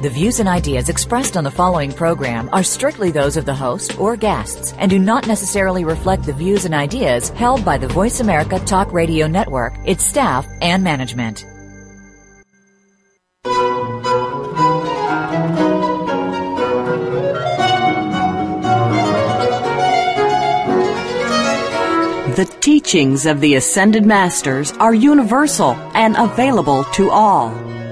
The views and ideas expressed on the following program are strictly those of the host or guests and do not necessarily reflect the views and ideas held by the Voice America Talk Radio Network, its staff, and management. The teachings of the Ascended Masters are universal and available to all.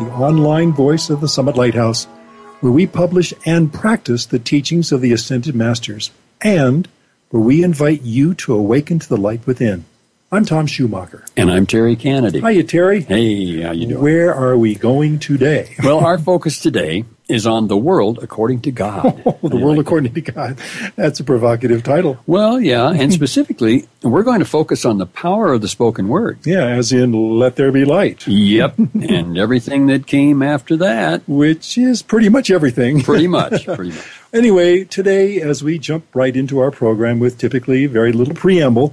the online voice of the Summit Lighthouse, where we publish and practice the teachings of the Ascended Masters, and where we invite you to awaken to the light within. I'm Tom Schumacher. And I'm Terry Kennedy. Hiya, Terry. Hey, how you doing? Where are we going today? well, our focus today is on the world according to God. Oh, the world like according to God. That's a provocative title. Well, yeah, and specifically, we're going to focus on the power of the spoken word. Yeah, as in let there be light. Yep, and everything that came after that, which is pretty much everything. Pretty much, pretty much. anyway, today as we jump right into our program with typically very little preamble,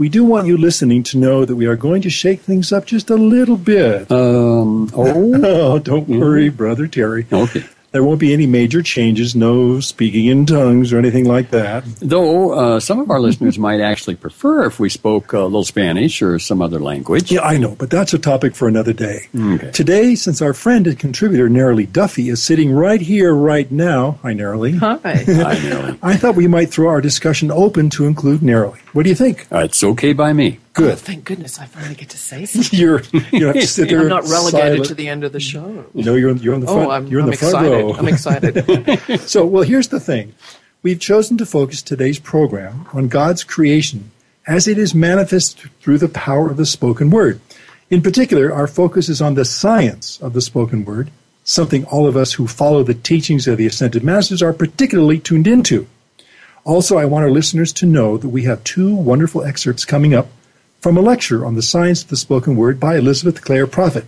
we do want you listening to know that we are going to shake things up just a little bit. Um, oh, oh don't worry, brother Terry. Okay. There won't be any major changes, no speaking in tongues or anything like that. Though uh, some of our listeners might actually prefer if we spoke a little Spanish or some other language. Yeah, I know, but that's a topic for another day. Okay. Today, since our friend and contributor Neroli Duffy is sitting right here, right now, hi Neroli. Hi. Hi, Neroli. I thought we might throw our discussion open to include Neroli. What do you think? Uh, it's okay by me. Good. Oh, thank goodness I finally get to say something. you're you have to sit there. I'm not relegated silent. to the end of the show. No, you're you're on the oh, front. Oh, I'm, you're in I'm the front excited. row. I'm excited. so, well, here's the thing. We've chosen to focus today's program on God's creation as it is manifested through the power of the spoken word. In particular, our focus is on the science of the spoken word, something all of us who follow the teachings of the Ascended Masters are particularly tuned into. Also, I want our listeners to know that we have two wonderful excerpts coming up from a lecture on the science of the spoken word by Elizabeth Clare Prophet.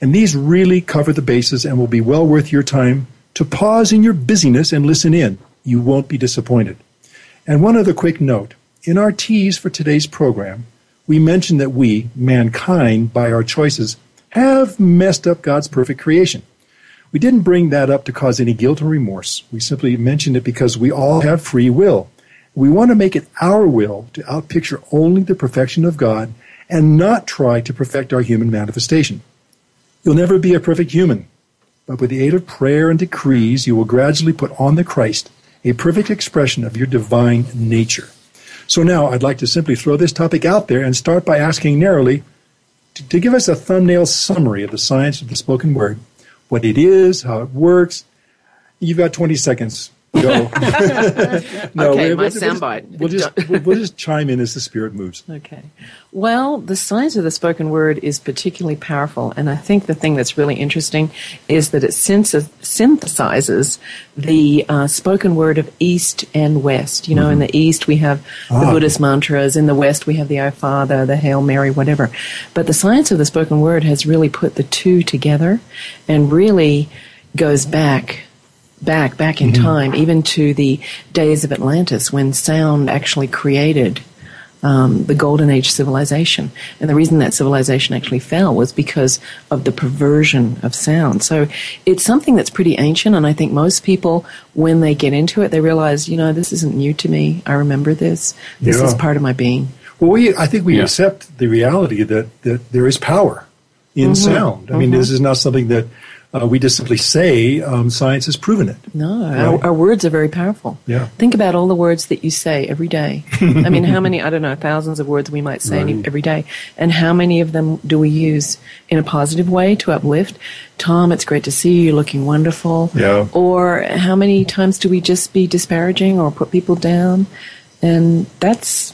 And these really cover the bases and will be well worth your time to pause in your busyness and listen in. You won't be disappointed. And one other quick note. In our tease for today's program, we mentioned that we, mankind, by our choices, have messed up God's perfect creation. We didn't bring that up to cause any guilt or remorse. We simply mentioned it because we all have free will. We want to make it our will to outpicture only the perfection of God and not try to perfect our human manifestation. You'll never be a perfect human, but with the aid of prayer and decrees, you will gradually put on the Christ, a perfect expression of your divine nature. So now I'd like to simply throw this topic out there and start by asking Neroli to, to give us a thumbnail summary of the science of the spoken word, what it is, how it works. You've got 20 seconds. Go. okay, we'll- my we'll just- soundbite. We'll just, we'll, we'll just chime in as the spirit moves. Okay. Well, the science of the spoken word is particularly powerful, and I think the thing that's really interesting is that it synthesizes the uh, spoken word of East and West. You know, in the East we have the Ah. Buddhist mantras, in the West we have the Our Father, the Hail Mary, whatever. But the science of the spoken word has really put the two together and really goes back back back in time even to the days of atlantis when sound actually created um, the golden age civilization and the reason that civilization actually fell was because of the perversion of sound so it's something that's pretty ancient and i think most people when they get into it they realize you know this isn't new to me i remember this this Yeah. is part of my being Well, we, I think we Yeah. accept the reality that, that there is power in Mm-hmm. sound. I mean, this is not something that uh, we just simply say um, science has proven it. No, Right. our, our words are very powerful. Yeah. Think about all the words that you say every day. I mean, how many, I don't know, thousands of words we might say any- every day. And how many of them do we use in a positive way to uplift? Tom, it's great to see you. You're looking wonderful. Yeah. Or how many times do we just be disparaging or put people down? And that's,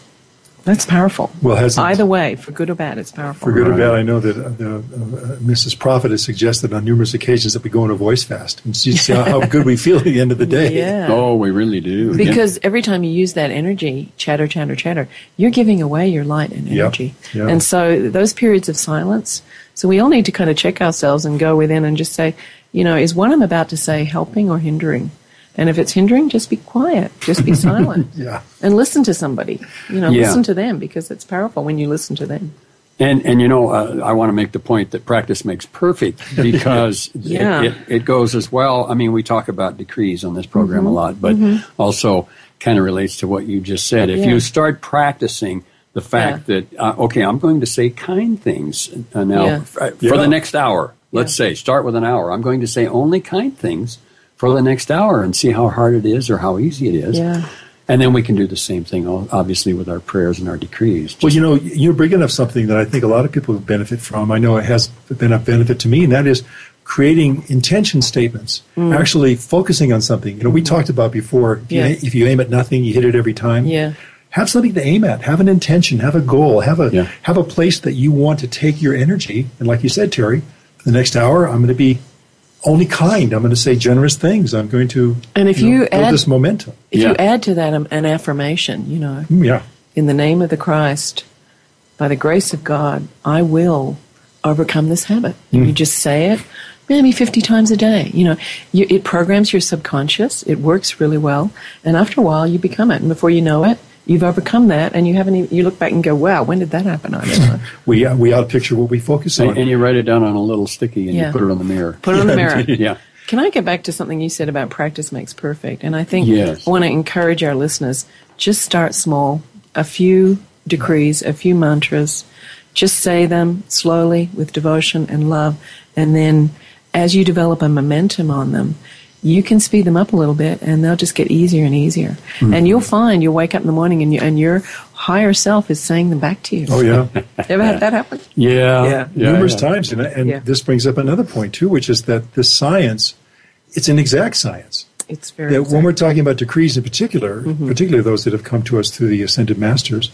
that's powerful. Well, hasn't- Either way, for good or bad, it's powerful. For good or bad, I know that uh, the, uh, Mrs. Prophet has suggested on numerous occasions that we go on a voice fast and see, see how, how good we feel at the end of the day. Yeah. Oh, we really do. Yeah. Because every time you use that energy, chatter, chatter, chatter, you're giving away your light and Yep. energy. Yeah. And so those periods of silence, so we all need to kind of check ourselves and go within and just say, you know, is what I'm about to say helping or hindering? And if it's hindering, just be quiet, just be silent. Yeah. And listen to somebody. You know, Yeah. listen to them because it's powerful when you listen to them. And and you know, uh, I want to make the point that practice makes perfect because Yeah. it, it, it goes as well. I mean, we talk about decrees on this program Mm-hmm. a lot, but also kind of relates to what you just said. If Yeah. you start practicing the fact that uh, okay, I'm going to say kind things uh, now Yeah. f- for Yeah. the next hour. Let's say start with an hour. I'm going to say only kind things for the next hour and see how hard it is or how easy it is. Yeah. And then we can do the same thing, obviously, with our prayers and our decrees. Well, you know, you're bringing up something that I think a lot of people benefit from. I know it has been a benefit to me, and that is creating intention statements, Mm. actually focusing on something. You know, we talked about before, if, Yeah. you, if you aim at nothing, you hit it every time. Yeah. Have something to aim at. Have an intention. Have a goal. Have a Yeah. have a place that you want to take your energy. And like you said, Terry, for the next hour, I'm going to be only kind. I'm going to say generous things. I'm going to And if know, you build add- this momentum. If Yeah. you add to that an affirmation, you know, Mm, Yeah. in the name of the Christ, by the grace of God, I will overcome this habit. You just say it maybe 50 times a day. You know, you, it programs your subconscious. It works really well. And after a while, you become it. And before you know it, you've overcome that. And you haven't even, you look back and go, wow, when did that happen? I don't know. We uh, we ought to picture what we focus on. and, and you write it down on a little sticky and Yeah. you put it on the mirror. Put it on the mirror. yeah. Can I get back to something you said about practice makes perfect? And I think Yes. I want to encourage our listeners just start small, a few decrees, a few mantras, just say them slowly with devotion and love, and then as you develop a momentum on them, you can speed them up a little bit and they'll just get easier and easier. And you'll find you'll wake up in the morning and, you, and your higher self is saying them back to you. oh yeah. Ever had that happen? Yeah. Yeah. numerous yeah. times, and, and Yeah. this brings up another point too, which is that this science, it's an exact science. It's very That when we're talking about decrees in particular, Mm-hmm. particularly those that have come to us through the ascended masters,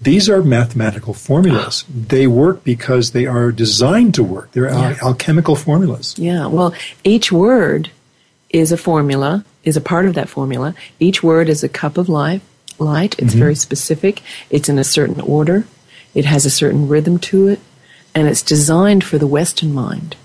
these are mathematical formulas. they work because they are designed to work. They're al- alchemical formulas. Yeah, well, each word is a formula, is a part of that formula. Each word is a cup of life, Light. It's very specific. It's in a certain order. It has a certain rhythm to it, and it's designed for the Western mind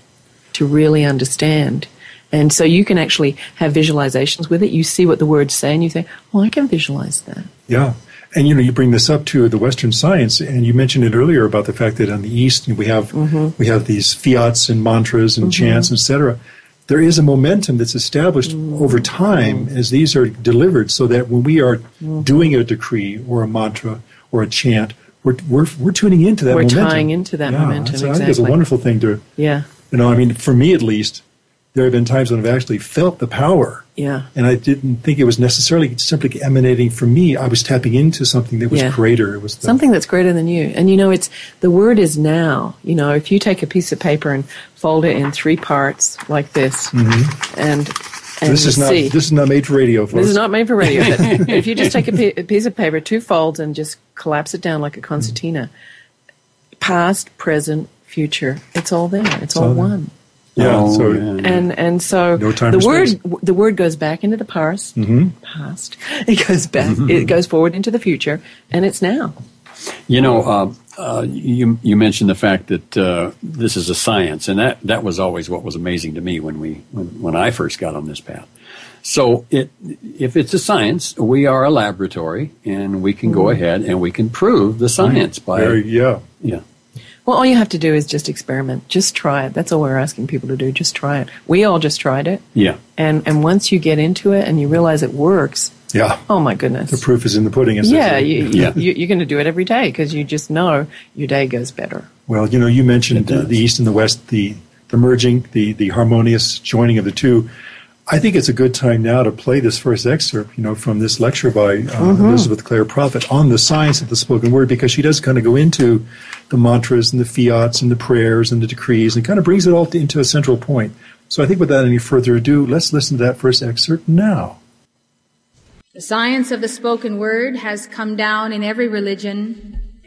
to really understand. And so you can actually have visualizations with it. You see what the words say, and you think, "Oh, I can visualize that." Yeah. And you know, you bring this up to the Western science, and you mentioned it earlier about the fact that on the East we have Mm-hmm. we have these fiats and mantras and chants, etc. There is a momentum that's established Mm-hmm. over time as these are delivered, so that when we are Mm-hmm. doing a decree or a mantra or a chant, we're we're, we're tuning into that. We're momentum. tying into that Yeah, momentum, that's- I think it's a wonderful thing to Yeah, you know. I mean, for me at least, there have been times when I've actually felt the power yeah. and I didn't think it was necessarily simply emanating from me. I was tapping into something that was Yeah. greater. It was the, something that's greater than you. And you know, it's the word is now. You know, if you take a piece of paper and fold it in three parts like this, and and Mm-hmm. This is not see, this is not made for radio, folks. this is not made for radio. But if you just take a, piece of paper, two folds, and just collapse it down like a concertina, past, present, future, it's all there. It's, all, all there. one. Yeah. Oh, so. And and so No the word space. the word goes back into the past, past. It goes back. It goes forward into the future, and it's now. You know, uh, uh, you you mentioned the fact that uh, this is a science, and that, that was always what was amazing to me when we when, when I first got on this path. So, it if it's a science, we are a laboratory, and we can go ahead and we can prove the science by very yeah. yeah. Well, all you have to do is just experiment. Just try it. That's all we're asking people to do. Just try it. We all just tried it. Yeah. And and once you get into it and you realize it works, Yeah. oh my goodness. The proof is in the pudding. yeah, you, Yeah. You, you're going to do it every day because you just know your day goes better. Well, you know, you mentioned uh, the East and the West, the the merging, the, the harmonious joining of the two. I think it's a good time now to play this first excerpt, you know, from this lecture by uh, mm-hmm. Elizabeth Clare Prophet on the science of the spoken word, because she does kind of go into the mantras and the fiats and the prayers and the decrees and kind of brings it all to, into a central point. So I think without any further ado, let's listen to that first excerpt now. The science of the spoken word has come down in every religion,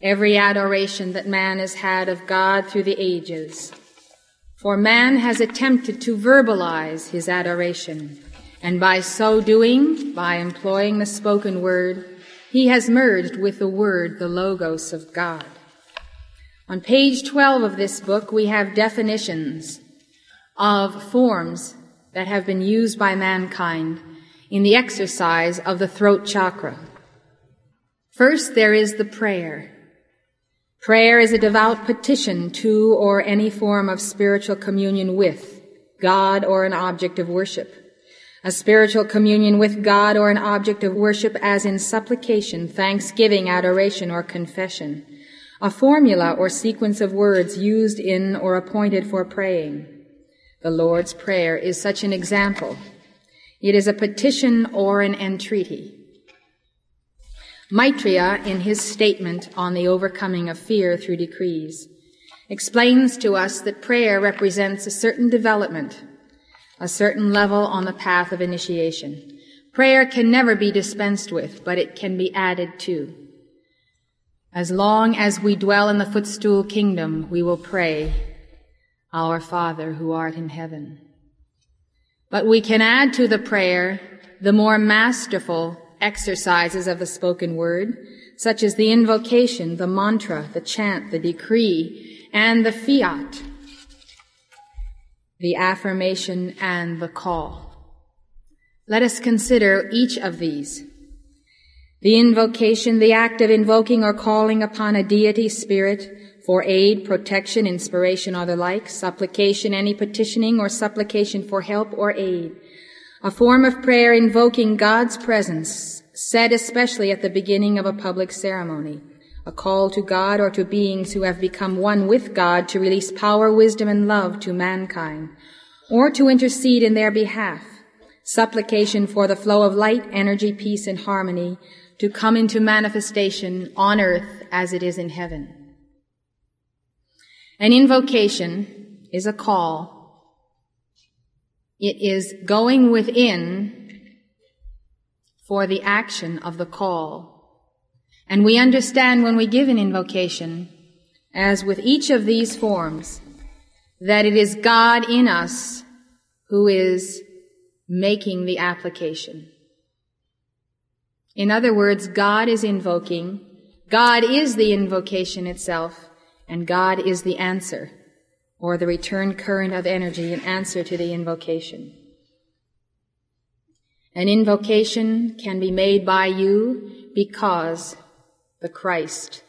every adoration that man has had of God through the ages. For man has attempted to verbalize his adoration, and by so doing, by employing the spoken word, he has merged with the word the logos of God. On page 12 of this book, we have definitions of forms that have been used by mankind in the exercise of the throat chakra. First, there is the prayer. Prayer is a devout petition to or any form of spiritual communion with God or an object of worship. A spiritual communion with God or an object of worship as in supplication, thanksgiving, adoration, or confession. A formula or sequence of words used in or appointed for praying. The Lord's Prayer is such an example. It is a petition or an entreaty. Maitreya, in his statement on the overcoming of fear through decrees, explains to us that prayer represents a certain development, a certain level on the path of initiation. Prayer can never be dispensed with, but it can be added to. As long as we dwell in the footstool kingdom, we will pray, Our Father who art in heaven. But we can add to the prayer the more masterful exercises of the spoken word, such as the invocation, the mantra, the chant, the decree, and the fiat, the affirmation, and the call. Let us consider each of these. The invocation, the act of invoking or calling upon a deity spirit for aid, protection, inspiration, or the like, supplication, any petitioning or supplication for help or aid, a form of prayer invoking God's presence, said especially at the beginning of a public ceremony, a call to God or to beings who have become one with God to release power, wisdom, and love to mankind, or to intercede in their behalf, supplication for the flow of light, energy, peace, and harmony to come into manifestation on earth as it is in heaven. An invocation is a call it is going within for the action of the call. And we understand when we give an invocation, as with each of these forms, that it is God in us who is making the application. In other words, God is invoking, God is the invocation itself, and God is the answer or the return current of energy in answer to the invocation. An invocation can be made by you because the Christ,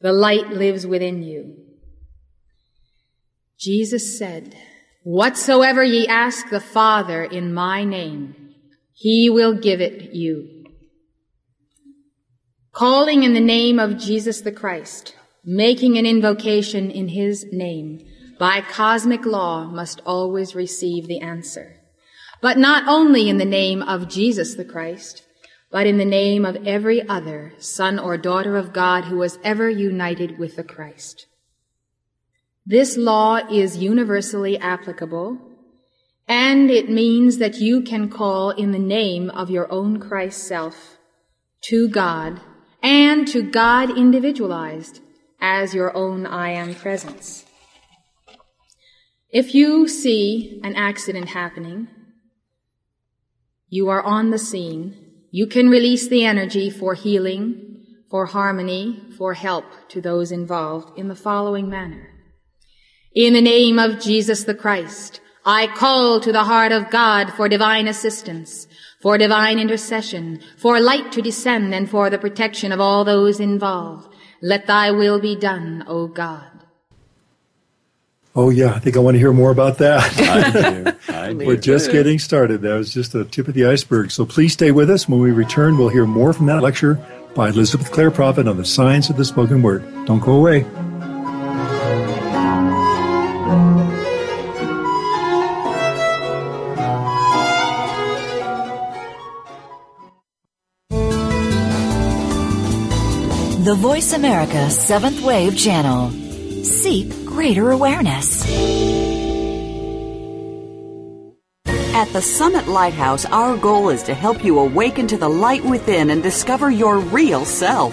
the light lives within you. Jesus said, Whatsoever ye ask the Father in my name, he will give it you. Calling in the name of Jesus the Christ, making an invocation in his name, by cosmic law must always receive the answer. But not only in the name of Jesus the Christ, but in the name of every other son or daughter of God who was ever united with the Christ. This law is universally applicable, and it means that you can call in the name of your own Christ self to God and to God individualized as your own I am presence. If you see an accident happening, you are on the scene, you can release the energy for healing, for harmony, for help to those involved in the following manner. In the name of Jesus the Christ, I call to the heart of God for divine assistance, for divine intercession, for light to descend, and for the protection of all those involved. Let thy will be done, O God. Oh yeah, I think I want to hear more about that. I do. I We're just getting started. That was just the tip of the iceberg. So please stay with us. When we return, we'll hear more from that lecture by Elizabeth Clare Prophet on the science of the spoken word. Don't go away. The Voice America Seventh Wave Channel. Seek greater awareness. At the Summit Lighthouse, our goal is to help you awaken to the light within and discover your real self.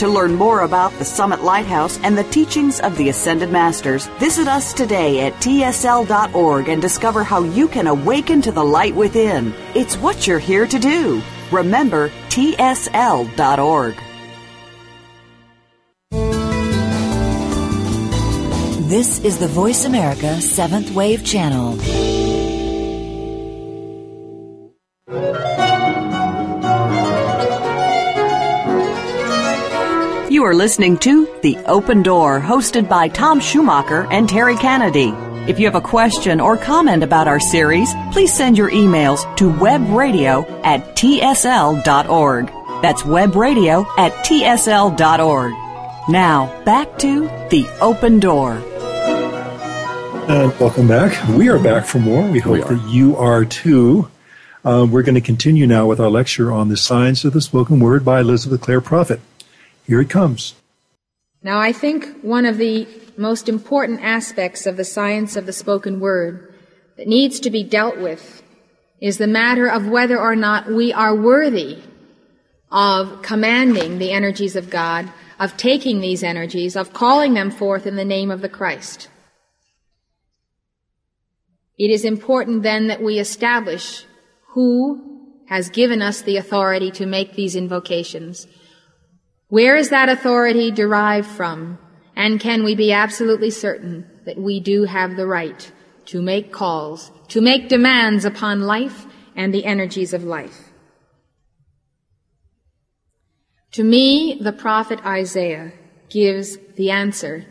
To learn more about the Summit Lighthouse and the teachings of the Ascended Masters, visit us today at tsl.org and discover how you can awaken to the light within. It's what you're here to do. Remember, tsl.org. This is the Voice America Seventh Wave Channel. Are listening to The Open Door, hosted by Tom Schumacher and Terry Kennedy. If you have a question or comment about our series, please send your emails to webradio at tsl.org. That's webradio at tsl.org. Now, back to The Open Door. And welcome back. We are back for more. We hope We that you are too. Uh, we're going to continue now with our lecture on the science of the spoken word by Elizabeth Clare Prophet. Here it comes. Now, I think one of the most important aspects of the science of the spoken word that needs to be dealt with is the matter of whether or not we are worthy of commanding the energies of God, of taking these energies, of calling them forth in the name of the Christ. It is important then that we establish who has given us the authority to make these invocations. Where is that authority derived from? And can we be absolutely certain that we do have the right to make calls, to make demands upon life and the energies of life? To me, the prophet Isaiah gives the answer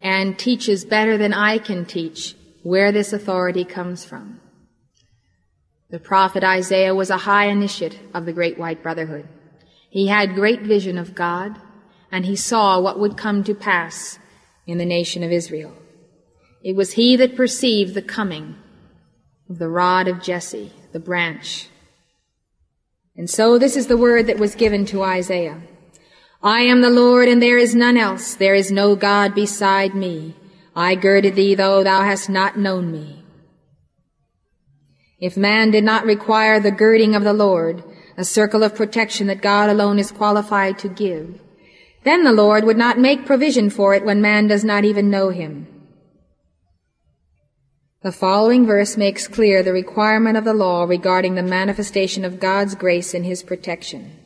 and teaches better than I can teach where this authority comes from. The prophet Isaiah was a high initiate of the Great White Brotherhood. He had great vision of God, and he saw what would come to pass in the nation of Israel. It was he that perceived the coming of the rod of Jesse, the branch. And so this is the word that was given to Isaiah. I am the Lord, and there is none else. There is no God beside me. I girded thee, though thou hast not known me. If man did not require the girding of the Lord, a circle of protection that God alone is qualified to give, then the Lord would not make provision for it when man does not even know him. The following verse makes clear the requirement of the law regarding the manifestation of God's grace in his protection.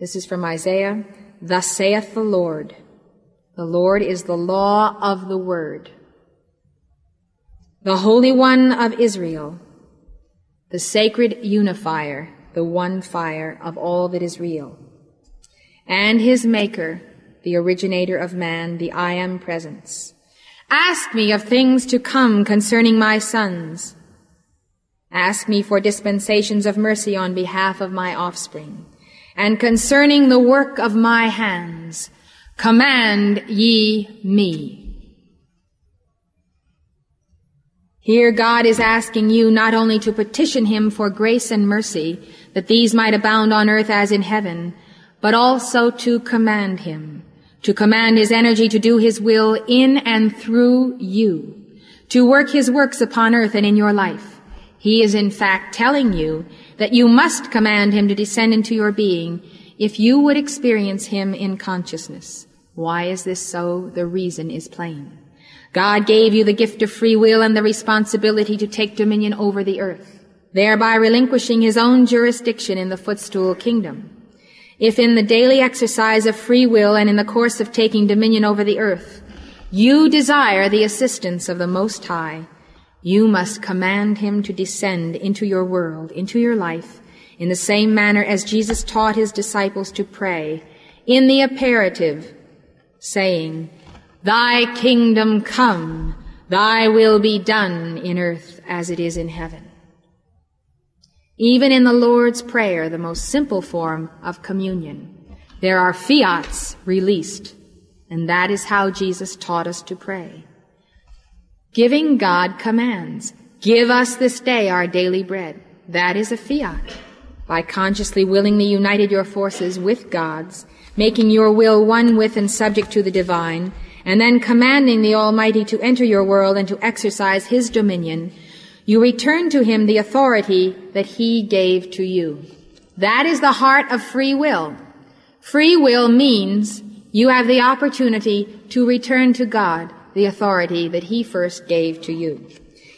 This is from Isaiah. Thus saith the Lord. The Lord is the law of the word. The Holy One of Israel, the sacred unifier, the one fire of all that is real, and his maker, the originator of man, the I am presence. Ask me of things to come concerning my sons. Ask me for dispensations of mercy on behalf of my offspring. And concerning the work of my hands, command ye me. Here God is asking you not only to petition Him for grace and mercy, that these might abound on earth as in heaven, but also to command Him, to command His energy to do His will in and through you, to work His works upon earth and in your life. He is in fact telling you that you must command Him to descend into your being if you would experience Him in consciousness. Why is this so? The reason is plain. God gave you the gift of free will and the responsibility to take dominion over the earth. Thereby relinquishing his own jurisdiction in the footstool kingdom. If in the daily exercise of free will and in the course of taking dominion over the earth, you desire the assistance of the Most High, you must command him to descend into your world, into your life, in the same manner as Jesus taught his disciples to pray, in the imperative, saying, Thy kingdom come, thy will be done in earth as it is in heaven. Even in the Lord's Prayer, the most simple form of communion, there are fiats released, and that is how Jesus taught us to pray. Giving God commands. Give us this day our daily bread. That is a fiat. By consciously willingly united your forces with God's, making your will one with and subject to the divine, and then commanding the Almighty to enter your world and to exercise His dominion, you return to Him the authority that He gave to you. That is the heart of free will. Free will means you have the opportunity to return to God the authority that He first gave to you.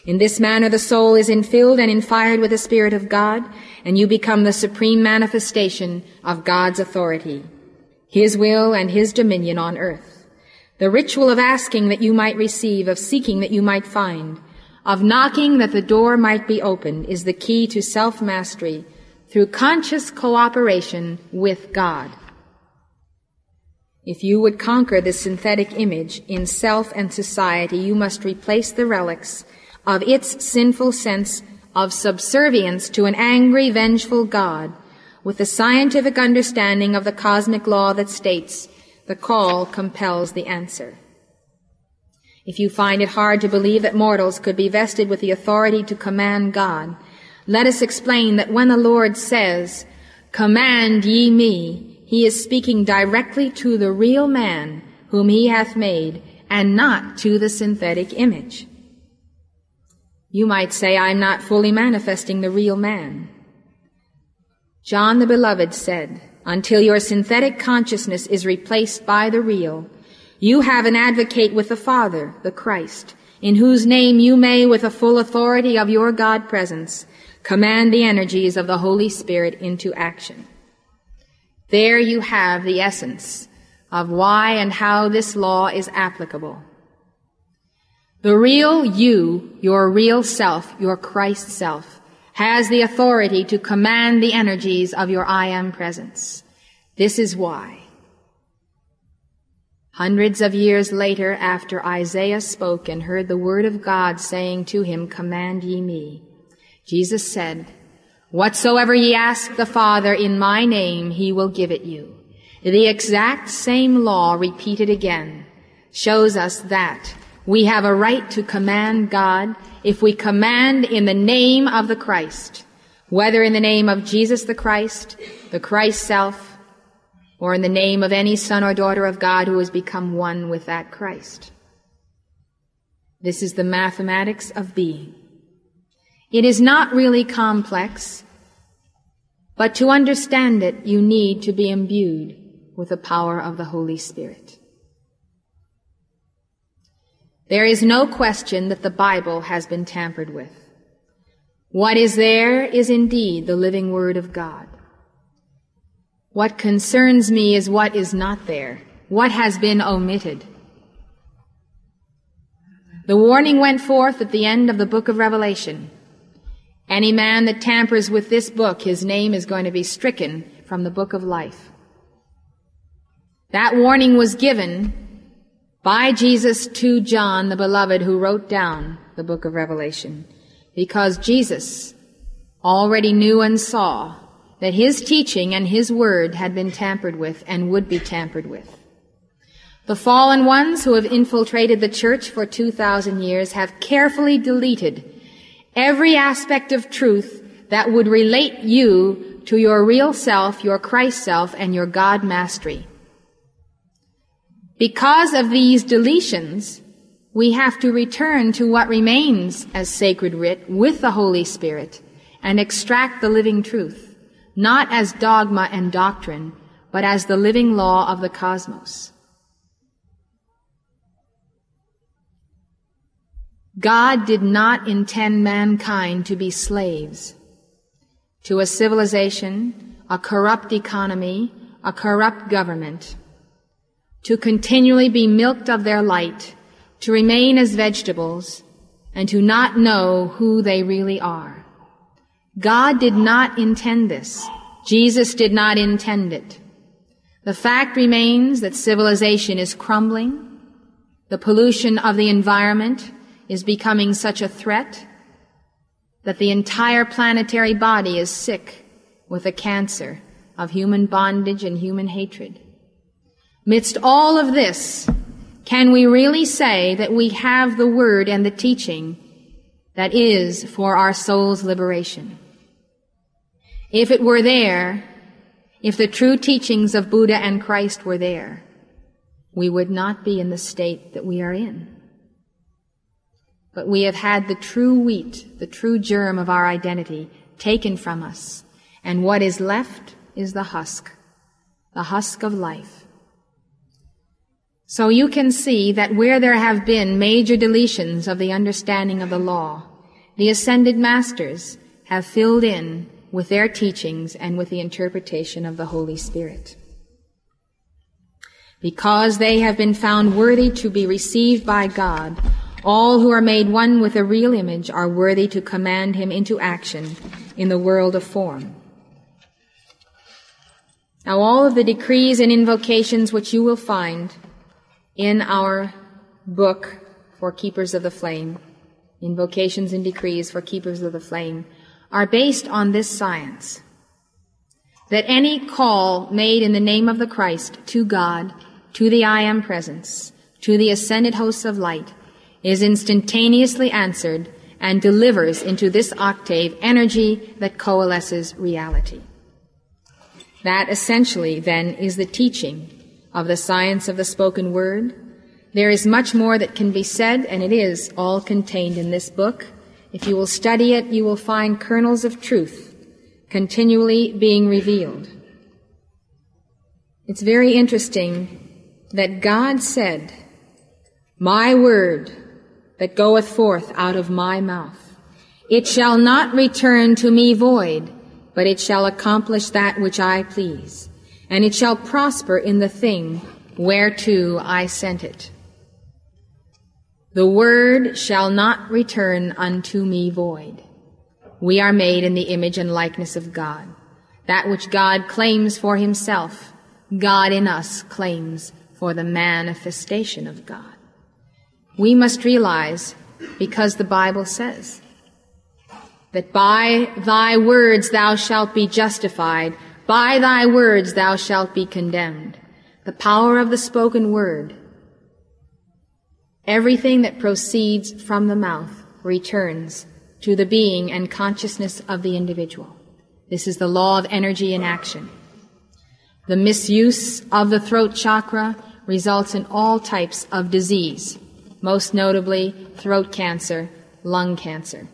In this manner the soul is infilled and infired with the Spirit of God, and you become the supreme manifestation of God's authority, His will and His dominion on earth. The ritual of asking that you might receive, of seeking that you might find, of knocking that the door might be opened is the key to self-mastery through conscious cooperation with God. If you would conquer the synthetic image in self and society, you must replace the relics of its sinful sense of subservience to an angry, vengeful God with the scientific understanding of the cosmic law that states the call compels the answer. If you find it hard to believe that mortals could be vested with the authority to command God, let us explain that when the Lord says, Command ye me, he is speaking directly to the real man whom he hath made, and not to the synthetic image. You might say, I'm not fully manifesting the real man. John the Beloved said, until your synthetic consciousness is replaced by the real, you have an advocate with the Father, the Christ, in whose name you may, with the full authority of your God presence, command the energies of the Holy Spirit into action. There you have the essence of why and how this law is applicable. The real you, your real self, your Christ self, has the authority to command the energies of your I am presence. This is why. Hundreds of years later, after Isaiah spoke and heard the word of God saying to him, Command ye me, Jesus said, Whatsoever ye ask the Father in my name, he will give it you. The exact same law repeated again shows us that we have a right to command God if we command in the name of the Christ, whether in the name of Jesus the Christ, the Christ self, or in the name of any son or daughter of God who has become one with that Christ. This is the mathematics of being. It is not really complex, but to understand it, you need to be imbued with the power of the Holy Spirit. There is no question that the Bible has been tampered with. What is there is indeed the living Word of God. What concerns me is what is not there, what has been omitted. The warning went forth at the end of the book of Revelation. Any man that tampers with this book, his name is going to be stricken from the book of life. That warning was given by Jesus to John, the beloved, who wrote down the book of Revelation, because Jesus already knew and saw that his teaching and his word had been tampered with and would be tampered with. The fallen ones who have infiltrated the church for 2,000 years have carefully deleted every aspect of truth that would relate you to your real self, your Christ self, and your God mastery. Because of these deletions, we have to return to what remains as sacred writ with the Holy Spirit and extract the living truth not as dogma and doctrine, but as the living law of the cosmos. God did not intend mankind to be slaves, to a civilization, a corrupt economy, a corrupt government, to continually be milked of their light, to remain as vegetables, and to not know who they really are. God did not intend this. Jesus did not intend it. The fact remains that civilization is crumbling. The pollution of the environment is becoming such a threat that the entire planetary body is sick with a cancer of human bondage and human hatred. Amidst all of this, can we really say that we have the word and the teaching that is for our soul's liberation? If it were there, if the true teachings of Buddha and Christ were there, we would not be in the state that we are in. But we have had the true wheat, the true germ of our identity taken from us, and what is left is the husk, the husk of life. So you can see that where there have been major deletions of the understanding of the law, the ascended masters have filled in with their teachings and with the interpretation of the Holy Spirit. Because they have been found worthy to be received by God, all who are made one with a real image are worthy to command him into action in the world of form. Now all of the decrees and invocations which you will find in our book for keepers of the flame, invocations and decrees for keepers of the flame, are based on this science. That any call made in the name of the Christ to God, to the I am presence, to the ascended hosts of light, is instantaneously answered and delivers into this octave energy that coalesces reality. That essentially then is the teaching of the science of the spoken word. There is much more that can be said, and it is all contained in this book. If you will study it, you will find kernels of truth continually being revealed. It's very interesting that God said, My word that goeth forth out of my mouth, it shall not return to me void, but it shall accomplish that which I please and it shall prosper in the thing whereto I sent it. The word shall not return unto me void. We are made in the image and likeness of God. That which God claims for himself, God in us claims for the manifestation of God. We must realize, because the Bible says, that by thy words thou shalt be justified, by thy words thou shalt be condemned. The power of the spoken word. Everything that proceeds from the mouth returns to the being and consciousness of the individual. This is the law of energy in action. The misuse of the throat chakra results in all types of disease, most notably throat cancer, lung cancer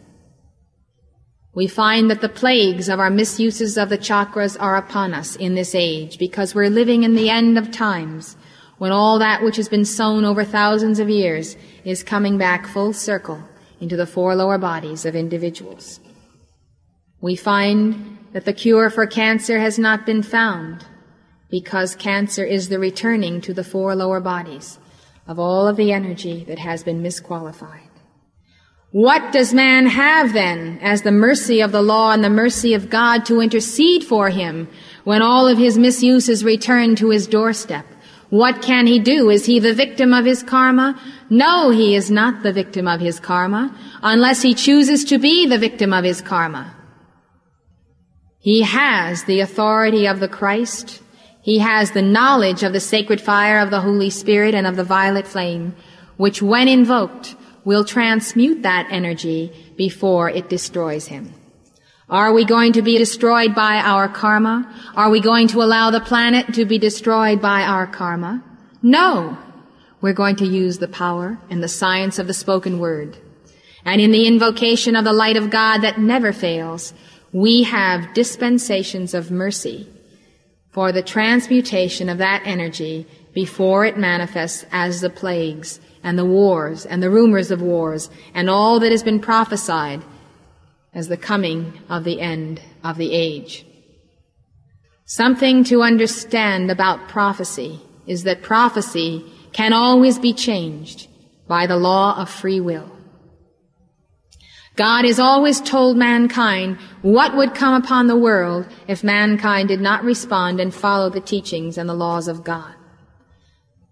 we find that the plagues of our misuses of the chakras are upon us in this age because we're living in the end of times when all that which has been sown over thousands of years is coming back full circle into the four lower bodies of individuals. We find that the cure for cancer has not been found because cancer is the returning to the four lower bodies of all of the energy that has been misqualified. What does man have then as the mercy of the law and the mercy of God to intercede for him when all of his misuses return to his doorstep? What can he do? Is he the victim of his karma? No, he is not the victim of his karma unless he chooses to be the victim of his karma. He has the authority of the Christ. He has the knowledge of the sacred fire of the Holy Spirit and of the violet flame, which when invoked will transmute that energy before it destroys him. Are we going to be destroyed by our karma? Are we going to allow the planet to be destroyed by our karma? No. We're going to use the power and the science of the spoken word. And in the invocation of the light of God that never fails, we have dispensations of mercy for the transmutation of that energy before it manifests as the plagues and the wars and the rumors of wars and all that has been prophesied as the coming of the end of the age. Something to understand about prophecy is that prophecy can always be changed by the law of free will. God has always told mankind what would come upon the world if mankind did not respond and follow the teachings and the laws of God.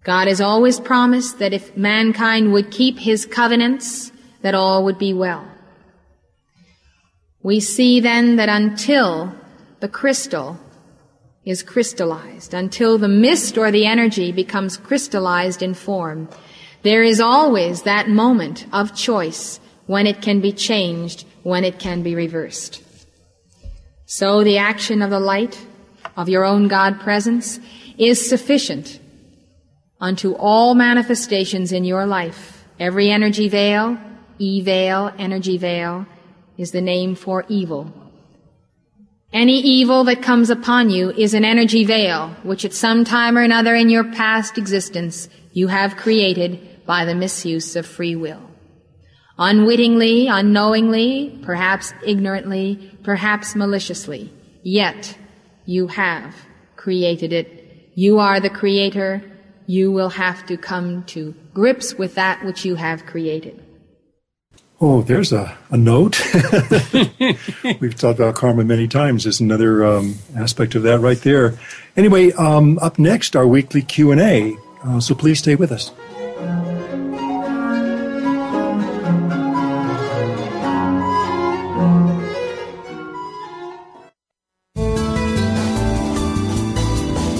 God has always promised that if mankind would keep his covenants, that all would be well. We see then that until the crystal is crystallized, until the mist or the energy becomes crystallized in form, there is always that moment of choice when it can be changed, when it can be reversed. So the action of the light of your own God presence is sufficient unto all manifestations in your life. Every energy veil, E veil, energy veil, is the name for evil. Any evil that comes upon you is an energy veil, which at some time or another in your past existence you have created by the misuse of free will. Unwittingly, unknowingly, perhaps ignorantly, perhaps maliciously, yet you have created it. You are the creator. You will have to come to grips with that which you have created. Oh, there's a, a note. We've talked about karma many times. There's another um, aspect of that right there. Anyway, um, up next, our weekly Q&A. Uh, so please stay with us.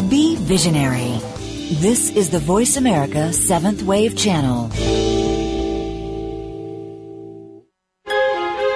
Be visionary. This is the Voice America Seventh Wave Channel.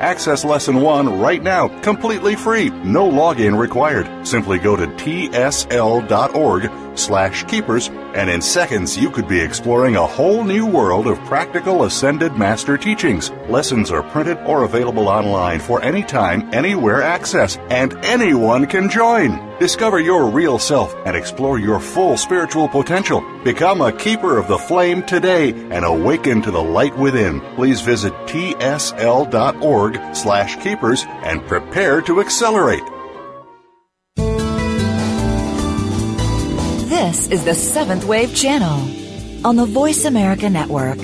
Access Lesson 1 right now, completely free, no login required. Simply go to tsl.org slash keepers, and in seconds you could be exploring a whole new world of practical Ascended Master teachings. Lessons are printed or available online for any time, anywhere access, and anyone can join. Discover your real self and explore your full spiritual potential. Become a keeper of the flame today and awaken to the light within. Please visit tsl.org slash keepers and prepare to accelerate. This is the Seventh Wave Channel on the Voice America Network.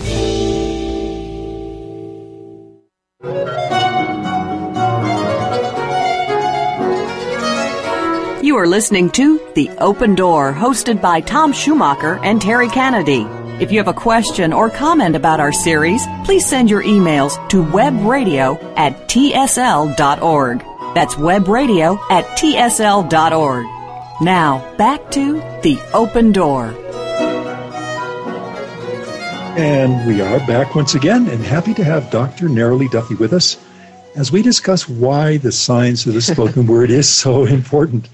You are listening to The Open Door, hosted by Tom Schumacher and Terry Kennedy. If you have a question or comment about our series, please send your emails to webradio at tsl.org. That's webradio at tsl.org. Now, back to The Open Door. And we are back once again and happy to have Dr. Neroli Duffy with us as we discuss why the science of the spoken word is so important.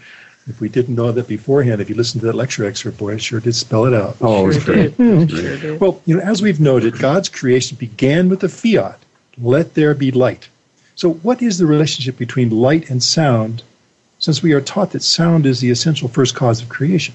If we didn't know that beforehand, if you listened to that lecture excerpt, boy, I sure did spell it out. Oh, it was great. Sure did. Well, you know, as we've noted, God's creation began with the fiat, let there be light. So, what is the relationship between light and sound, since we are taught that sound is the essential first cause of creation?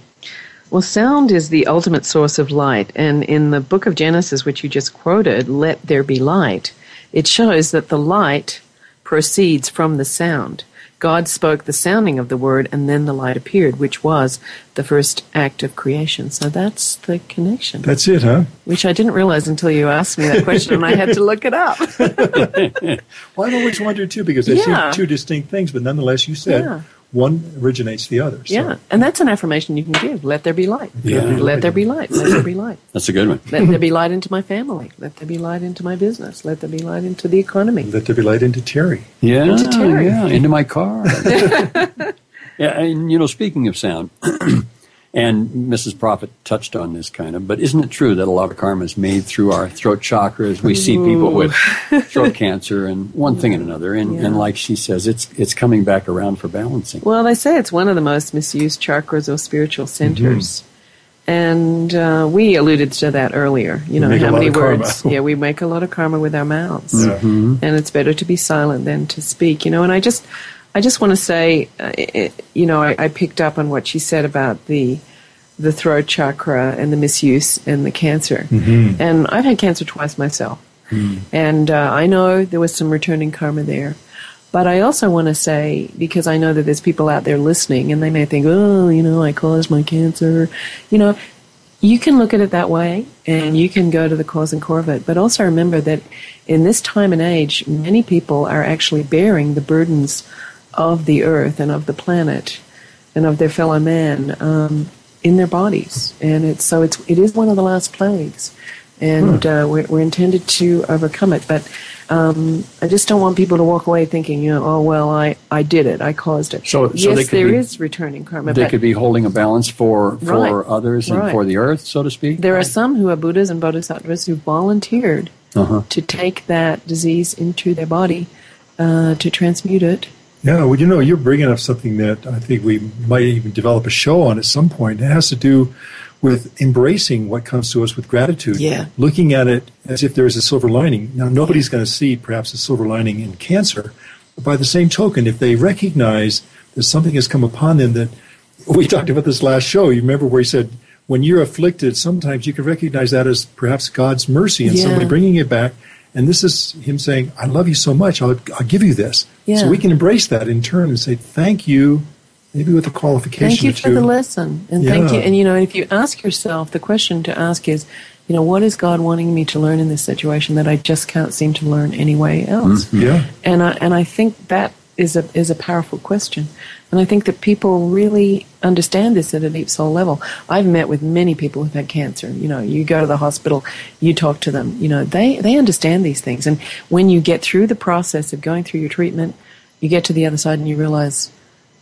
Well, sound is the ultimate source of light. And in the book of Genesis, which you just quoted, let there be light, it shows that the light proceeds from the sound. God spoke the sounding of the word, and then the light appeared, which was the first act of creation. So that's the connection, That's it, huh? which I didn't realize until you asked me that question, and I had to look it up. Well, I've always wondered too, because they Yeah. seem two distinct things, but nonetheless, you said Yeah. One originates the other. So. Yeah, and that's an affirmation you can give. Let there be light. Yeah. Let there be light. Let there be light. That's a good one. Let there be light into my family. Let there be light into my business. Let there be light into the economy. Let there be light into Terry. Yeah, Into Terry. yeah, into my car. yeah, and you know, speaking of sound, And Mrs. Prophet touched on this kind of, but isn't it true that a lot of karma is made through our throat chakra as we see people with throat cancer and one thing and another? And, Yeah. and like she says, it's it's coming back around for balancing. Well, they say it's one of the most misused chakras or spiritual centers. And uh, we alluded to that earlier. You know, how many words? yeah, we make a lot of karma with our mouths. Yeah. And it's better to be silent than to speak. You know, and I just, I just want to say, uh, it, you know, I, I picked up on what she said about the, the throat chakra and the misuse and the cancer. And I've had cancer twice myself. And uh, I know there was some returning karma there. But I also want to say, because I know that there's people out there listening and they may think, oh, you know, I caused my cancer. You know, you can look at it that way and you can go to the cause and core of it. But also remember that in this time and age, many people are actually bearing the burdens of the earth and of the planet and of their fellow man um, in their bodies. And it's, so it's, it is one of the last plagues. And uh, we're, we're intended to overcome it. But um, I just don't want people to walk away thinking, you know, oh, well, I, I did it. I caused it. So- so yes, there be- is returning karma. They could be holding a balance for for Right. others and Right. for the earth, so to speak. There are some who are Buddhas and Bodhisattvas who volunteered Uh-huh. to take that disease into their body uh, to transmute it. Yeah, well, you know, you're bringing up something that I think we might even develop a show on at some point. It has to do with embracing what comes to us with gratitude. Yeah. Looking at it as if there's a silver lining. Now, nobody's going to see perhaps a silver lining in cancer. But by the same token, if they recognize that something has come upon them that we talked about this last show, you remember where he said, when you're afflicted, sometimes you can recognize that as perhaps God's mercy and Yeah. somebody bringing it back. And this is him saying, I love you so much, I'll, I'll give you this. Yeah. So we can embrace that in turn and say, thank you, maybe with a qualification Thank you or for the lesson, and thank you. And you know, if you ask yourself, the question to ask is, you know, what is God wanting me to learn in this situation that I just can't seem to learn anyway else? Mm-hmm. Yeah. And I and I think that is a is a powerful question, and I think that people really understand this at a deep soul level. I've met with many people who've had cancer. You know, you go to the hospital, you talk to them. You know, they they understand these things, and when you get through the process of going through your treatment, you get to the other side and you realize.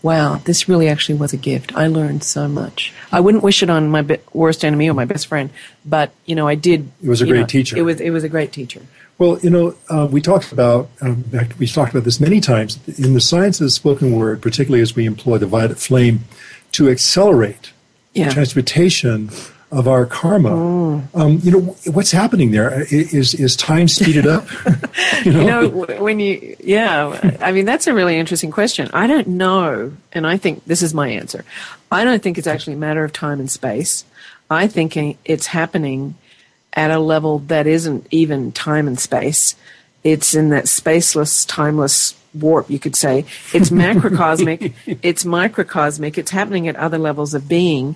Wow, this really actually was a gift. I learned so much. I wouldn't wish it on my be- worst enemy or my best friend, but you know, I did. It was a great know, teacher. It was. It was a great teacher. Well, you know, uh, we talked about, um, in fact, we talked about this many times in the science of the spoken word, particularly as we employ the violet flame to accelerate Yeah. the transmutation of our karma. Mm. Um, you know, what's happening there is Is is time speeded up? you know, You know, when you, yeah, I mean, that's a really interesting question. I don't know, and I think this is my answer. I don't think it's actually a matter of time and space. I think it's happening at a level that isn't even time and space. It's in that spaceless, timeless warp, you could say. It's macrocosmic, it's microcosmic, it's happening at other levels of being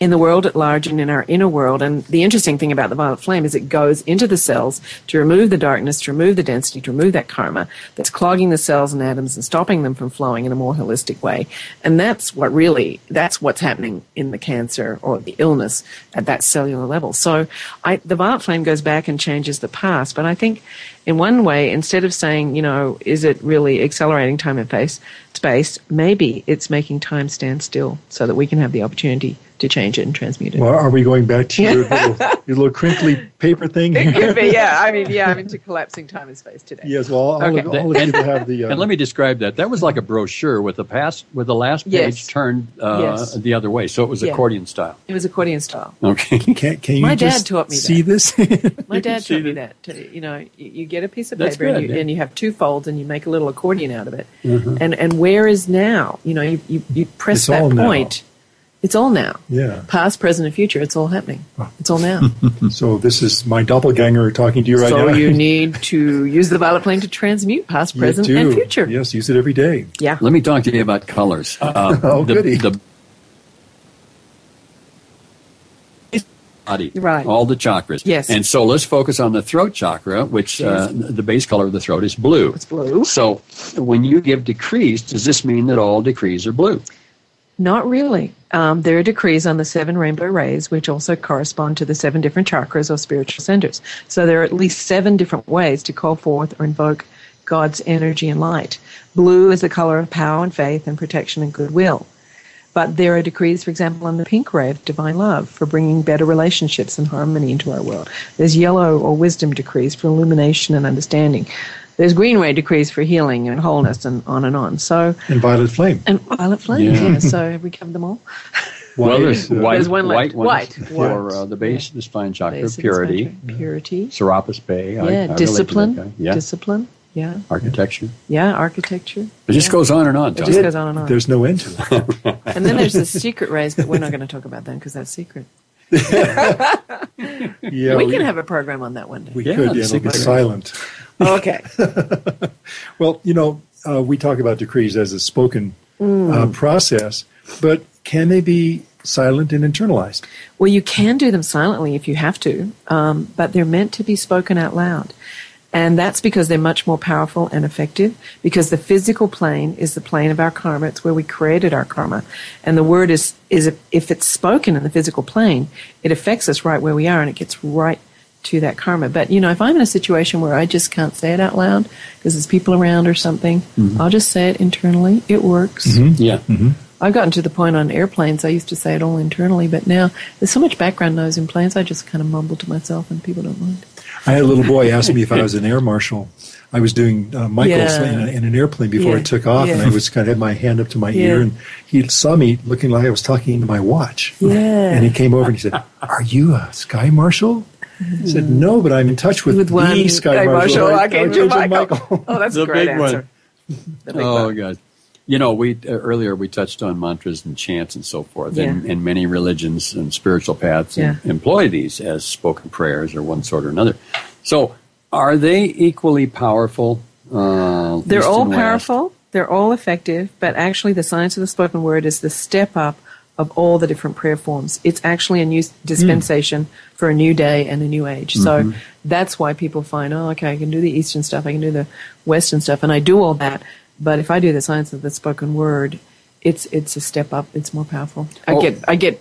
in the world at large and in our inner world. And the interesting thing about the violet flame is it goes into the cells to remove the darkness, to remove the density, to remove that karma that's clogging the cells and atoms and stopping them from flowing in a more holistic way. And that's what really, that's what's happening in the cancer or the illness at that cellular level. So I, the violet flame goes back and changes the past. But I think in one way, instead of saying, you know, is it really accelerating time and space, space, maybe it's making time stand still so that we can have the opportunity to change it and transmute it. well, are we going back to your little, your little crinkly paper thing? It could be, yeah. I mean, yeah, I'm into collapsing time and space today. yes. Well, all, Okay. of, all of you have the. Uh, And let me describe that. That was like a brochure with the past with the last page Yes. turned uh, Yes. the other way, so it was Yeah. accordion style. It was accordion style. Okay. can, can you My dad just taught me that. see that. this? My dad taught me that. that. to- You know, you, you get a piece of That's paper and, you, yeah. and you have two folds and you make a little accordion out of it. Mm-hmm. And and where is now? You know, you, you, you press It's that point. now. Point. It's all now. Yeah. Past, present, and future. It's all happening. It's all now. so this is my doppelganger talking to you right so now. So you need to use the violet flame to transmute past, present, and future. Yes, use it every day. Yeah. Let me talk to you about colors. Uh, Oh, the, goody. the body, Right. all the chakras. Yes. And so let's focus on the throat chakra, which uh, the base color of the throat is blue. It's blue. So when you give decrees, does this mean that all decrees are blue? Not really. Um, there are decrees on the seven rainbow rays, which also correspond to the seven different chakras or spiritual centers. So there are at least seven different ways to call forth or invoke God's energy and light. Blue is the color of power and faith and protection and goodwill. But there are decrees, for example, on the pink ray of divine love for bringing better relationships and harmony into our world. There's yellow or wisdom decrees for illumination and understanding. There's green ray decrees for healing and wholeness and on and on. So And violet flame. and violet flame. Yeah. yeah. So have we covered them all? well, there's uh, white, There's one white left. ones White. for uh, the base of the spine chakra, Base of the purity, spectrum. Purity. Serapis Bey. I- I Yeah. discipline. that. Yeah, Discipline. Yeah. architecture. Yeah. Architecture. It just Yeah. goes on and on. It Tom. just goes on and on. There's no end to it. And then there's the secret rays, but we're not going to talk about them because that's secret. Yeah, we can have a program on that one day. We Yeah, could. Yeah, it'll be secret. silent. okay. Well, you know, uh, we talk about decrees as a spoken Mm. uh, process, but can they be silent and internalized? Well, you can do them silently if you have to, um, but they're meant to be spoken out loud. And that's because they're much more powerful and effective because the physical plane is the plane of our karma. It's where we created our karma. And the word is, is if it's spoken in the physical plane, it affects us right where we are and it gets right to that karma. But, you know, if I'm in a situation where I just can't say it out loud because there's people around or something, mm-hmm. I'll just say it internally. It works. Mm-hmm. Yeah. Mm-hmm. I've gotten to the point on airplanes, I used to say it all internally, but now there's so much background noise in planes, I just kind of mumble to myself and people don't mind. I had a little boy ask me if I was an air marshal. I was doing uh, Michael's Yeah. in, a, in an airplane before Yeah. it took off, and I was kind of had my hand up to my Yeah. ear, and he saw me looking like I was talking into my watch. Yeah. And he came over and he said, "Are you a sky marshal?" I said, "No, but I'm in touch with, With one the sky Sky marshal, Marshal, Arch- Archangel Archangel Michael. Oh, that's The a great big one. answer. The big Oh one. God. You know, we uh, earlier we touched on mantras and chants and so forth, and, Yeah. and many religions and spiritual paths Yeah. em- employ these as spoken prayers or one sort or another. So, are they equally powerful? Uh, They're all powerful, they're all effective, but actually the science of the spoken word is the step up of all the different prayer forms. It's actually a new dispensation for a new day and a new age. So that's why people find, oh, okay, I can do the Eastern stuff, I can do the Western stuff, and I do all that. But if I do the science of the spoken word, it's it's a step up. It's more powerful. I Oh. get I get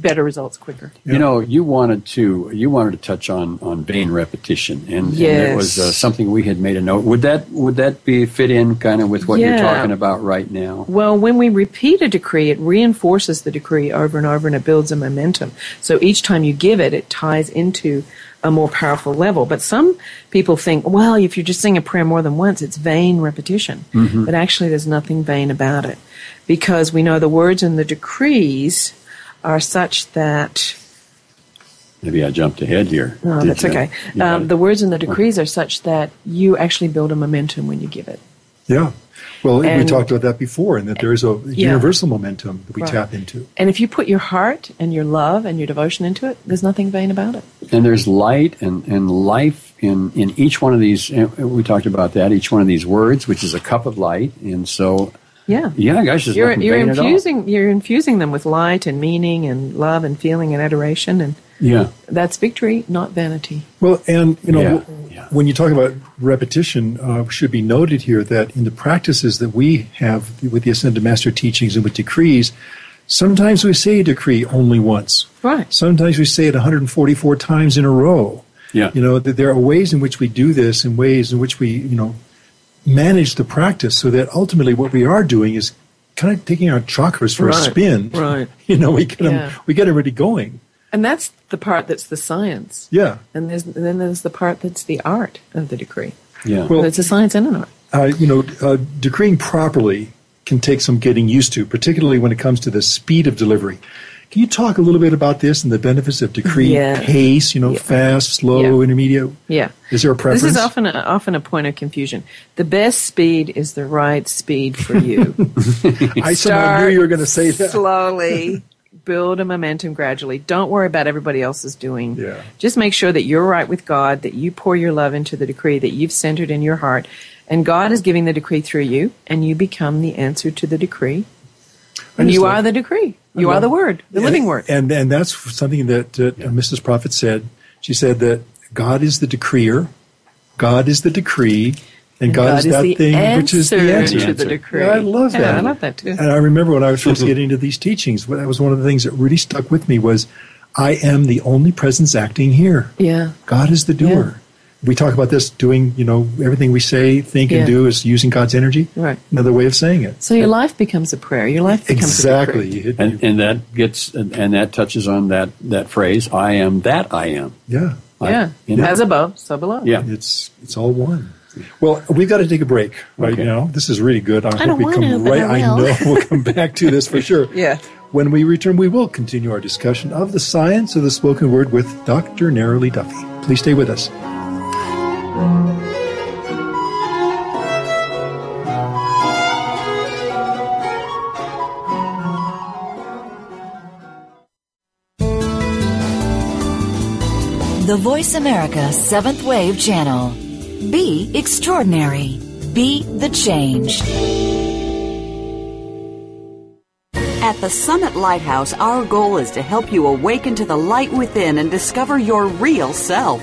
better results quicker. You know, you wanted to you wanted to touch on on vain repetition, and, and it was uh, something we had made a note. Would that would that be fit in kind of with what you're talking about right now? Well, when we repeat a decree, it reinforces the decree over and over and it builds a momentum. So each time you give it, it ties into a more powerful level. But some people think, well, if you're just saying a prayer more than once, it's vain repetition. But actually, there's nothing vain about it because we know the words and the decrees are such that Maybe I jumped ahead here. no, Did that's you? okay. Um, the words and the decrees are such that you actually build a momentum when you give it. Yeah. Well, we talked about that before, and that there is a universal momentum that we Right. tap into. And if you put your heart and your love and your devotion into it, there's nothing vain about it. and there's light and, and life in, in each one of these. and We talked about that. Each one of these words, which is a cup of light, and so Yeah. yeah, guys, there's You're, you're vain at all. infusing you're infusing them with light and meaning and love and feeling and adoration and Yeah, that's victory, not vanity. Well, and you know, Yeah, w- yeah. when you talk about repetition, uh, should be noted here that in the practices that we have with the Ascended Master teachings and with decrees, sometimes we say a decree only once. Right. Sometimes we say it 144 times in a row. yeah. You know, there are ways in which we do this and ways in which we, you know, manage the practice so that ultimately what we are doing is kind of taking our chakras for a spin. right. You know, we get Yeah. them, we get really going. And that's the part that's the science. Yeah. And there's, then there's the part that's the art of the decree. yeah. Well- it's a science and an art. uh, you know, uh, decreeing properly can take some getting used to, particularly when it comes to the speed of delivery. Can you talk a little bit about this and the benefits of decree Yeah. pace? You know, Yeah. fast, slow, Yeah. intermediate. Yeah. Is there a preference? This is often a, often a point of confusion. The best speed is the right speed for you. I somehow knew you were going to say that. slowly. Build a momentum gradually. Don't worry about everybody else is doing. Yeah. Just make sure that you're right with God, that you pour your love into the decree, that you've centered in your heart, and God is giving the decree through you, and you become the answer to the decree. And you are the decree. You are the word, the living word. And and that's something that uh, Mrs. Prophet said. She said that God is the decreer, God is the decree, and, And God, is that thing which is the answer answer. to the decree. Yeah, I love Yeah, that. I love that too. And I remember when I was first getting into these teachings, that was one of the things that really stuck with me was, I am the only presence acting here. Yeah. God is the doer. We talk about this doing, you know, everything we say, think, Yeah. and do is using God's energy. Right. Another way of saying it. So your life becomes a prayer. Your life becomes Exactly. a You And, and that gets and that touches on that that phrase. I am that I am. yeah. I- Yeah. you know? As above, so below. Yeah. It's it's all one. Well, we've got to take a break right Okay. now. This is really good. I, hope don't we come to, right. I will. know we'll come back to this for sure. Yeah. When we return, we will continue our discussion of the science of the spoken word with Dr. Neroli Duffy. Please stay with us. The Voice America Seventh Wave Channel. Be extraordinary. Be the change. At the Summit Lighthouse, our goal is to help you awaken to the light within and discover your real self.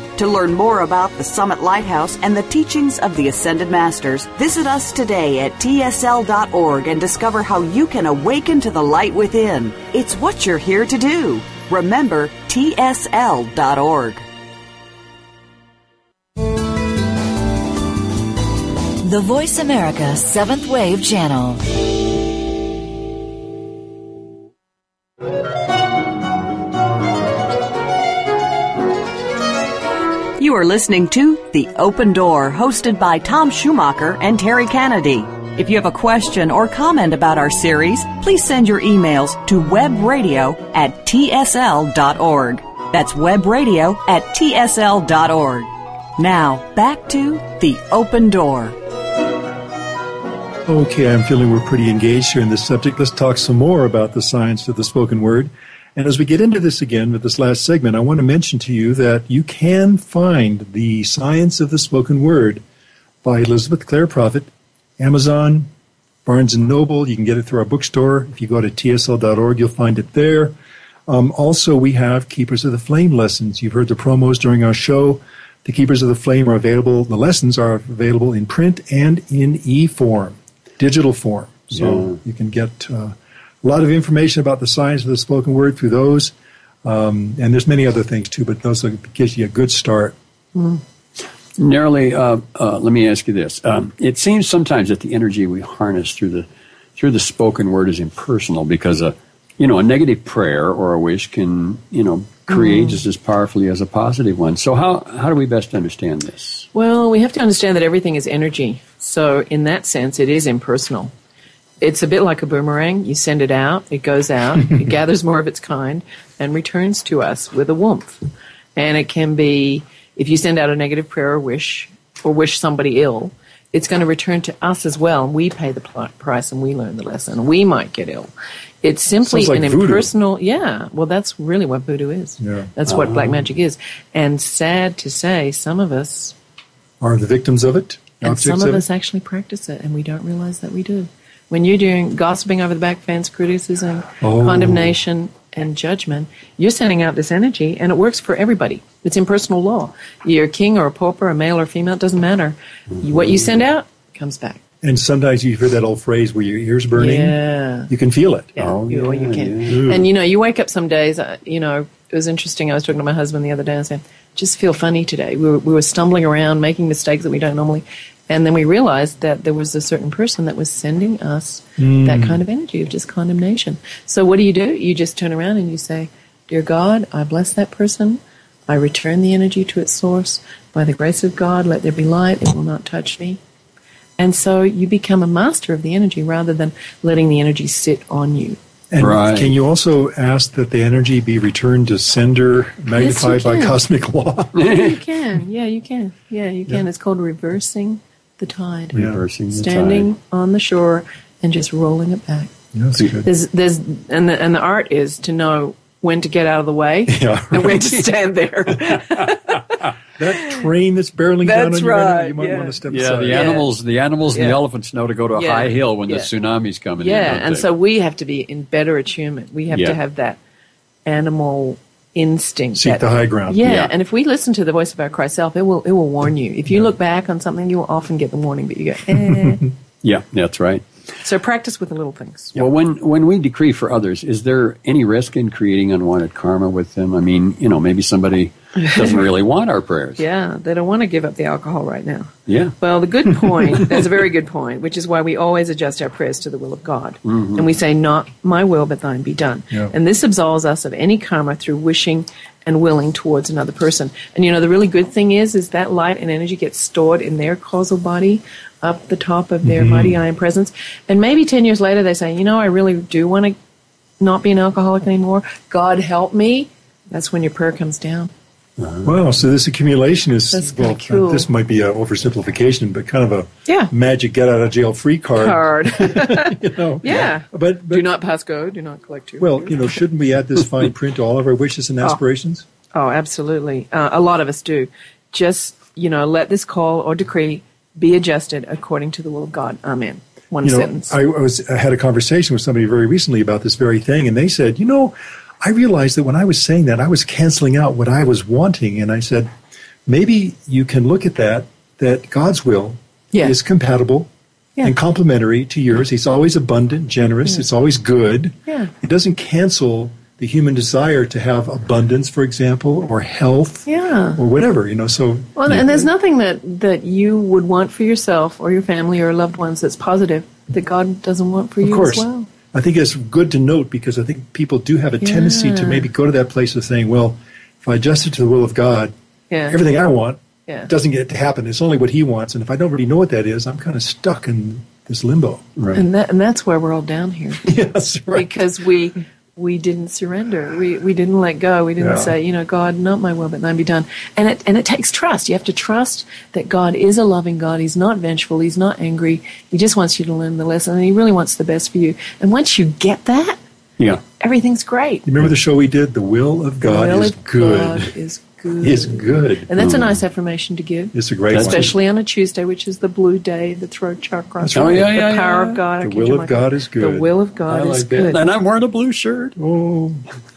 To learn more about the Summit Lighthouse and the teachings of the Ascended Masters, visit us today at tsl.org and discover how you can awaken to the light within. It's what you're here to do. Remember, tsl.org. The Voice America Seventh Wave Channel. You are listening to The Open Door, hosted by Tom Schumacher and Terry Kennedy. If you have a question or comment about our series, please send your emails to webradio at tsl.org. That's webradio at tsl.org. Now, back to The Open Door. Okay, I'm feeling we're pretty engaged here in this subject. Let's talk some more about the science of the spoken word. And as we get into this again with this last segment, I want to mention to you that you can find the science of the spoken word by Elizabeth Clare Prophet, Amazon, Barnes and Noble. You can get it through our bookstore. If you go to tsl.org, you'll find it there. Um, also, we have Keepers of the Flame lessons. You've heard the promos during our show. The Keepers of the Flame are available. The lessons are available in print and in e form, digital form. So Yeah. you can get uh, a lot of information about the science of the spoken word through those. Um, and there's many other things too, but those will, gives you a good start. Neroli, uh, uh, let me ask you this: um, It seems sometimes that the energy we harness through the through the spoken word is impersonal because a you know a negative prayer or a wish can you know create just as powerfully as a positive one. So how how do we best understand this? Well, we have to understand that everything is energy. So, in that sense, it is impersonal. It's a bit like a boomerang. You send it out, it goes out, it gathers more of its kind, and returns to us with a warmth. And it can be, if you send out a negative prayer or wish, or wish somebody ill, it's going to return to us as well. And we pay the pl- price and we learn the lesson. We might get ill. It's simply like an voodoo. impersonal, yeah. Well, that's really what voodoo is. Yeah. That's what black ah. magic is. And sad to say, some of us Are the victims of it? and some of it? us actually practice it, and we don't realize that we do. When you're doing gossiping over the back fence, criticism, Oh. condemnation, and judgment, you're sending out this energy, and it works for everybody. It's impersonal law. You're a king or a pauper, a male or female, it doesn't matter. You- What you send out comes back. And sometimes you hear that old phrase where your ears burning. Yeah. You can feel it. Yeah, Oh, you, or you can. yeah. And you know, you wake up some days. Uh, you know, it was interesting. I was talking to my husband the other day and I saying, "Just feel funny today." We were, we were stumbling around, making mistakes that we don't normally, and then we realized that there was a certain person that was sending us that hmm. kind of energy of just condemnation. So what do you do? You just turn around and you say, "Dear God, I bless that person." I return the energy to its source. By the grace of God, let there be light. It will not touch me. And so you become a master of the energy rather than letting the energy sit on you. And Right. can you also ask that the energy be returned to sender, magnified by cosmic law? you can. Yeah, you can. Yeah, you can. It's called reversing the tide. Yeah. Reversing the Standing tide. on the shore and just rolling it back. That's good. There's, there's, and the, and the art is to know when to get out of the way Yeah, and when to stand there. That train that's barreling down That's on you right now, right, you might yeah. want to step Yeah, aside. the Yeah. animals, the animals, and the elephants know to go to a Yeah. high hill when Yeah. the tsunami's coming in. yeah, don't and they? so we have to be in better attunement. We have Yeah. to have that animal instinct. Seek that- the high ground. Yeah, Yeah. and if we listen to the voice of our Christ self, it will it will warn you. If you look back on something, you will often get the warning, but you go, eh. yeah, that's right. So practice with the little things. Well, when when we decree for others, is there any risk in creating unwanted karma with them? I mean, you know, maybe somebody doesn't really want our prayers. Yeah, they don't want to give up the alcohol right now. Yeah. Well, the good point, that's a very good point, which is why we always adjust our prayers to the will of God. Mm-hmm. And we say, Not my will, but thine be done. Yeah. And this absolves us of any karma through wishing and willing towards another person. And you know, the really good thing is, is that light and energy gets stored in their causal body up the top of their mighty I am presence. And maybe 10 years later, they say, You know, I really do want to not be an alcoholic anymore. God help me. That's when your prayer comes down. Wow, so this accumulation is, That's well, kinda cool. this might be an oversimplification, but kind of a Yeah. magic get out of jail free card. Card. You know? yeah. But, but Do not pass go. Do not collect your. well, you know, shouldn't we add this fine print to all of our wishes and aspirations? Oh, absolutely. Uh, a lot of us do. Just, you know, let this call or decree be adjusted according to the will of God. Amen. One you know, sentence. I, was I had a conversation with somebody very recently about this very thing, and they said, you know, I realized that when I was saying that, I was canceling out what I was wanting, and I said, maybe you can look at that that God's will Yeah. is compatible Yeah. and complementary to yours. He's always abundant, generous. Mm. It's always good. Yeah. It doesn't cancel the human desire to have abundance, for example, or health, Yeah. or whatever. You know, so well, and there's nothing that, that you would want for yourself or your family or loved ones that's positive that God doesn't want for Of you course. as well. I think it's good to note because I think people do have a tendency to maybe go to that place of saying, well, if I adjust it to the will of God, Yeah. everything I want Yeah. doesn't get to happen. It's only what He wants. And if I don't really know what that is, I'm kind of stuck in this limbo. Right. And that and that's why we're all down here. yes, right. because we we didn't surrender. We we didn't let go. We didn't Yeah. say, you know, God, not my will, but thine be done. And it and it takes trust. You have to trust that God is a loving God. He's not vengeful. He's not angry. He just wants you to learn the lesson, and He really wants the best for you. And once you get that, yeah. everything's great. You remember the show we did? The will of God the will is of good. God is good. Is good. And that's a nice affirmation to give. It's a great That's one. Especially on a Tuesday, which is the blue day, the throat chakra. That's right. Oh, yeah, the yeah, power yeah. of God. The will of not. God is good. The will of God I is like good. And I'm wearing a blue shirt. Oh,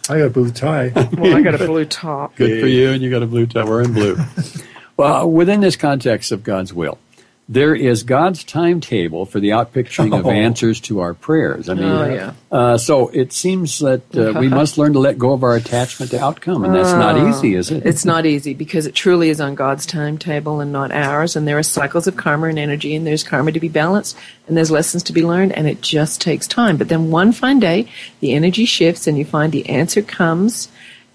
I got a blue tie. Well, I got a blue top. Good for you, and you got a blue tie. We're in blue. well, within this context of God's will, there is God's timetable for the outpicturing of Oh. answers to our prayers. I mean, Oh, yeah. uh, so it seems that uh, we must learn to let go of our attachment to outcome, and that's not easy, is it? It's not easy because it truly is on God's timetable and not ours. And there are cycles of karma and energy, and there's karma to be balanced, and there's lessons to be learned, and it just takes time. But then one fine day, the energy shifts, and you find the answer comes.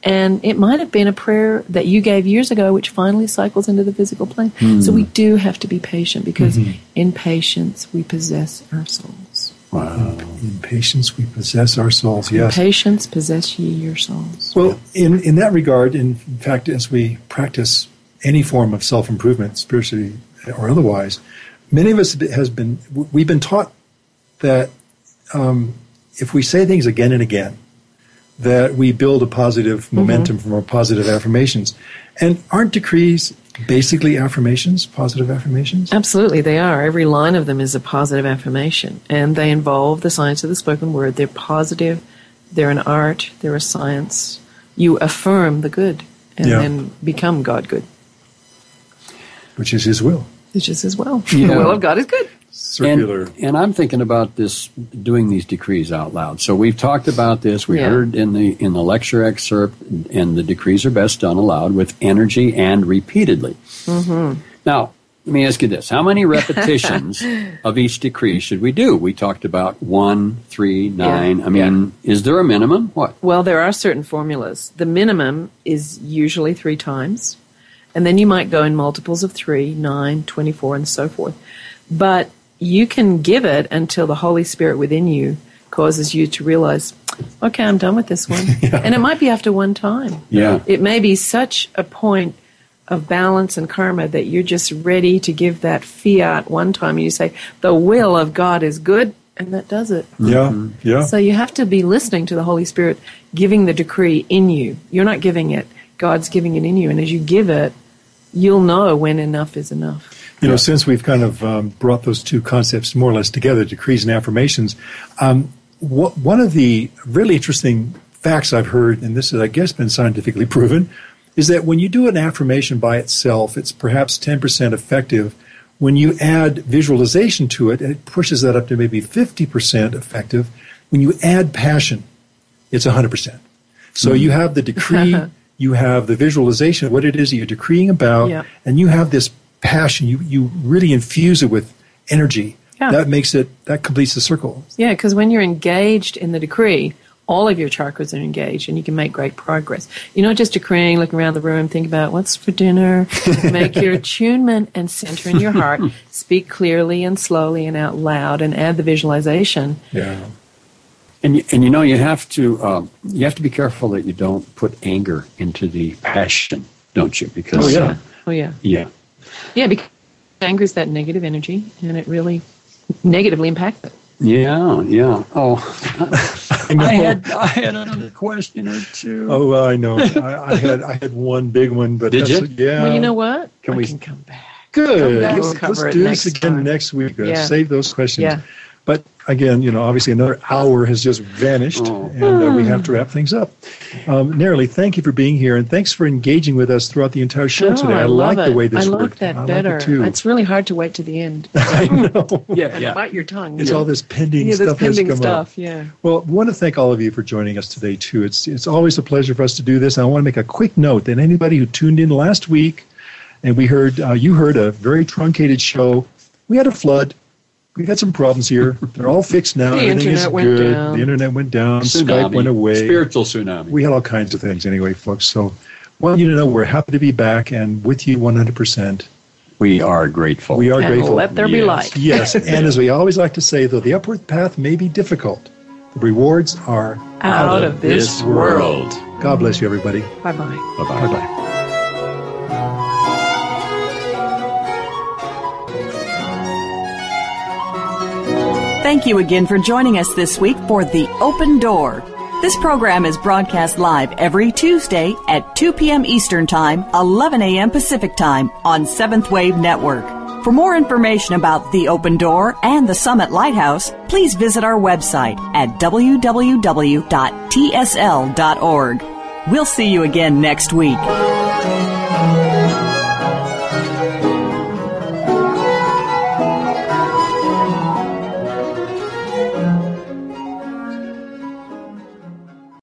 And it might have been a prayer that you gave years ago, which finally cycles into the physical plane. So we do have to be patient because in patience we possess our souls. wow. In patience, we possess our souls. Yes. Patience possess ye your souls. Well, in, in that regard, in fact, as we practice any form of self improvement, spiritually or otherwise, many of us has been we've been taught that um, if we say things again and again, that we build a positive mm-hmm. momentum from our positive affirmations. And aren't decrees basically affirmations, positive affirmations? Absolutely, they are. Every line of them is a positive affirmation, and they involve the science of the spoken word. They're positive, they're an art, they're a science. You affirm the good and Yeah. then become God good, Which is His will. which is His will. Yeah. The will of God is good. Circular. And, and I'm thinking about this, doing these decrees out loud. So we've talked about this. We Yeah. heard in the in the lecture excerpt, and the decrees are best done aloud with energy and repeatedly. Mm-hmm. Now, let me ask you this: How many repetitions of each decree should we do? We talked about one, three, nine. I mean, is there a minimum? What? Well, there are certain formulas. The minimum is usually three times, and then you might go in multiples of three, nine, 24, and so forth. But you can give it until the Holy Spirit within you causes you to realize, okay, I'm done with this one. And it might be after one time. Yeah. It may be such a point of balance and karma that you're just ready to give that fiat one time. And you say, the will of God is good, and that does it. Yeah, mm-hmm. yeah. So you have to be listening to the Holy Spirit giving the decree in you. You're not giving it, God's giving it in you. And as you give it, you'll know when enough is enough. You know, since we've kind of um, brought those two concepts more or less together, decrees and affirmations, um, wh- one of the really interesting facts I've heard, and this has, I guess, been scientifically proven, is that when you do an affirmation by itself, it's perhaps 10% effective. When you add visualization to it, and it pushes that up to maybe 50% effective. When you add passion, it's 100%. So you have the decree, you have the visualization of what it is that you're decreeing about, Yeah. and you have this passion. You, you really infuse it with energy. Yeah. That makes it, that completes the circle. Yeah, because when you're engaged in the decree, all of your chakras are engaged and you can make great progress. You're not just decreeing, looking around the room, think about what's for dinner. make your attunement and center in your heart. Speak clearly and slowly and out loud and add the visualization. Yeah. And you, and you know you have to um, you have to be careful that you don't put anger into the passion, don't you? Because Oh, yeah. Oh, yeah. yeah. Yeah, because anger is that negative energy and it really negatively impacts it. Yeah, yeah. Oh, know. I had I had another question or two. Oh, well, I know. I, I had I had one big one, but Did you? Yeah. well, you know what? Can I we- can come back. Good. back. Let's, We'll cover let's it do next this again time. next week. Yeah. Save those questions. Yeah. But again, you know, obviously another hour has just vanished, Oh. and uh, we have to wrap things up. Um, Neroli, thank you for being here, and thanks for engaging with us throughout the entire show Oh, today. I, like love the it. way this I like worked. that I like better. it too. It's really hard to wait to the end. I know. yeah, yeah. Bite your tongue. It's all this pending yeah, this stuff has pending come stuff. up. Yeah. Well, I want to thank all of you for joining us today too. It's it's always a pleasure for us to do this. I want to make a quick note that anybody who tuned in last week and we heard uh, you heard a very truncated show. We had a flood. We got some problems here. They're all fixed now. The Everything is internet went good. down. The internet went down. Skype Tsunami. went away. Spiritual tsunami. We had all kinds of things anyway, folks. So want you to know we're happy to be back and with you 100%. We are grateful. We are And grateful. let there be light. Yes, and as we always like to say, though the upward path may be difficult, the rewards are Out of this world. God bless you, everybody. Bye bye. Bye-bye. Bye bye. Thank you again for joining us this week for The Open Door. This program is broadcast live every Tuesday at 2 p.m. Eastern Time, 11 a.m. Pacific Time on Seventh Wave Network. For more information about The Open Door and the Summit Lighthouse, please visit our website at www.tsl.org. We'll see you again next week.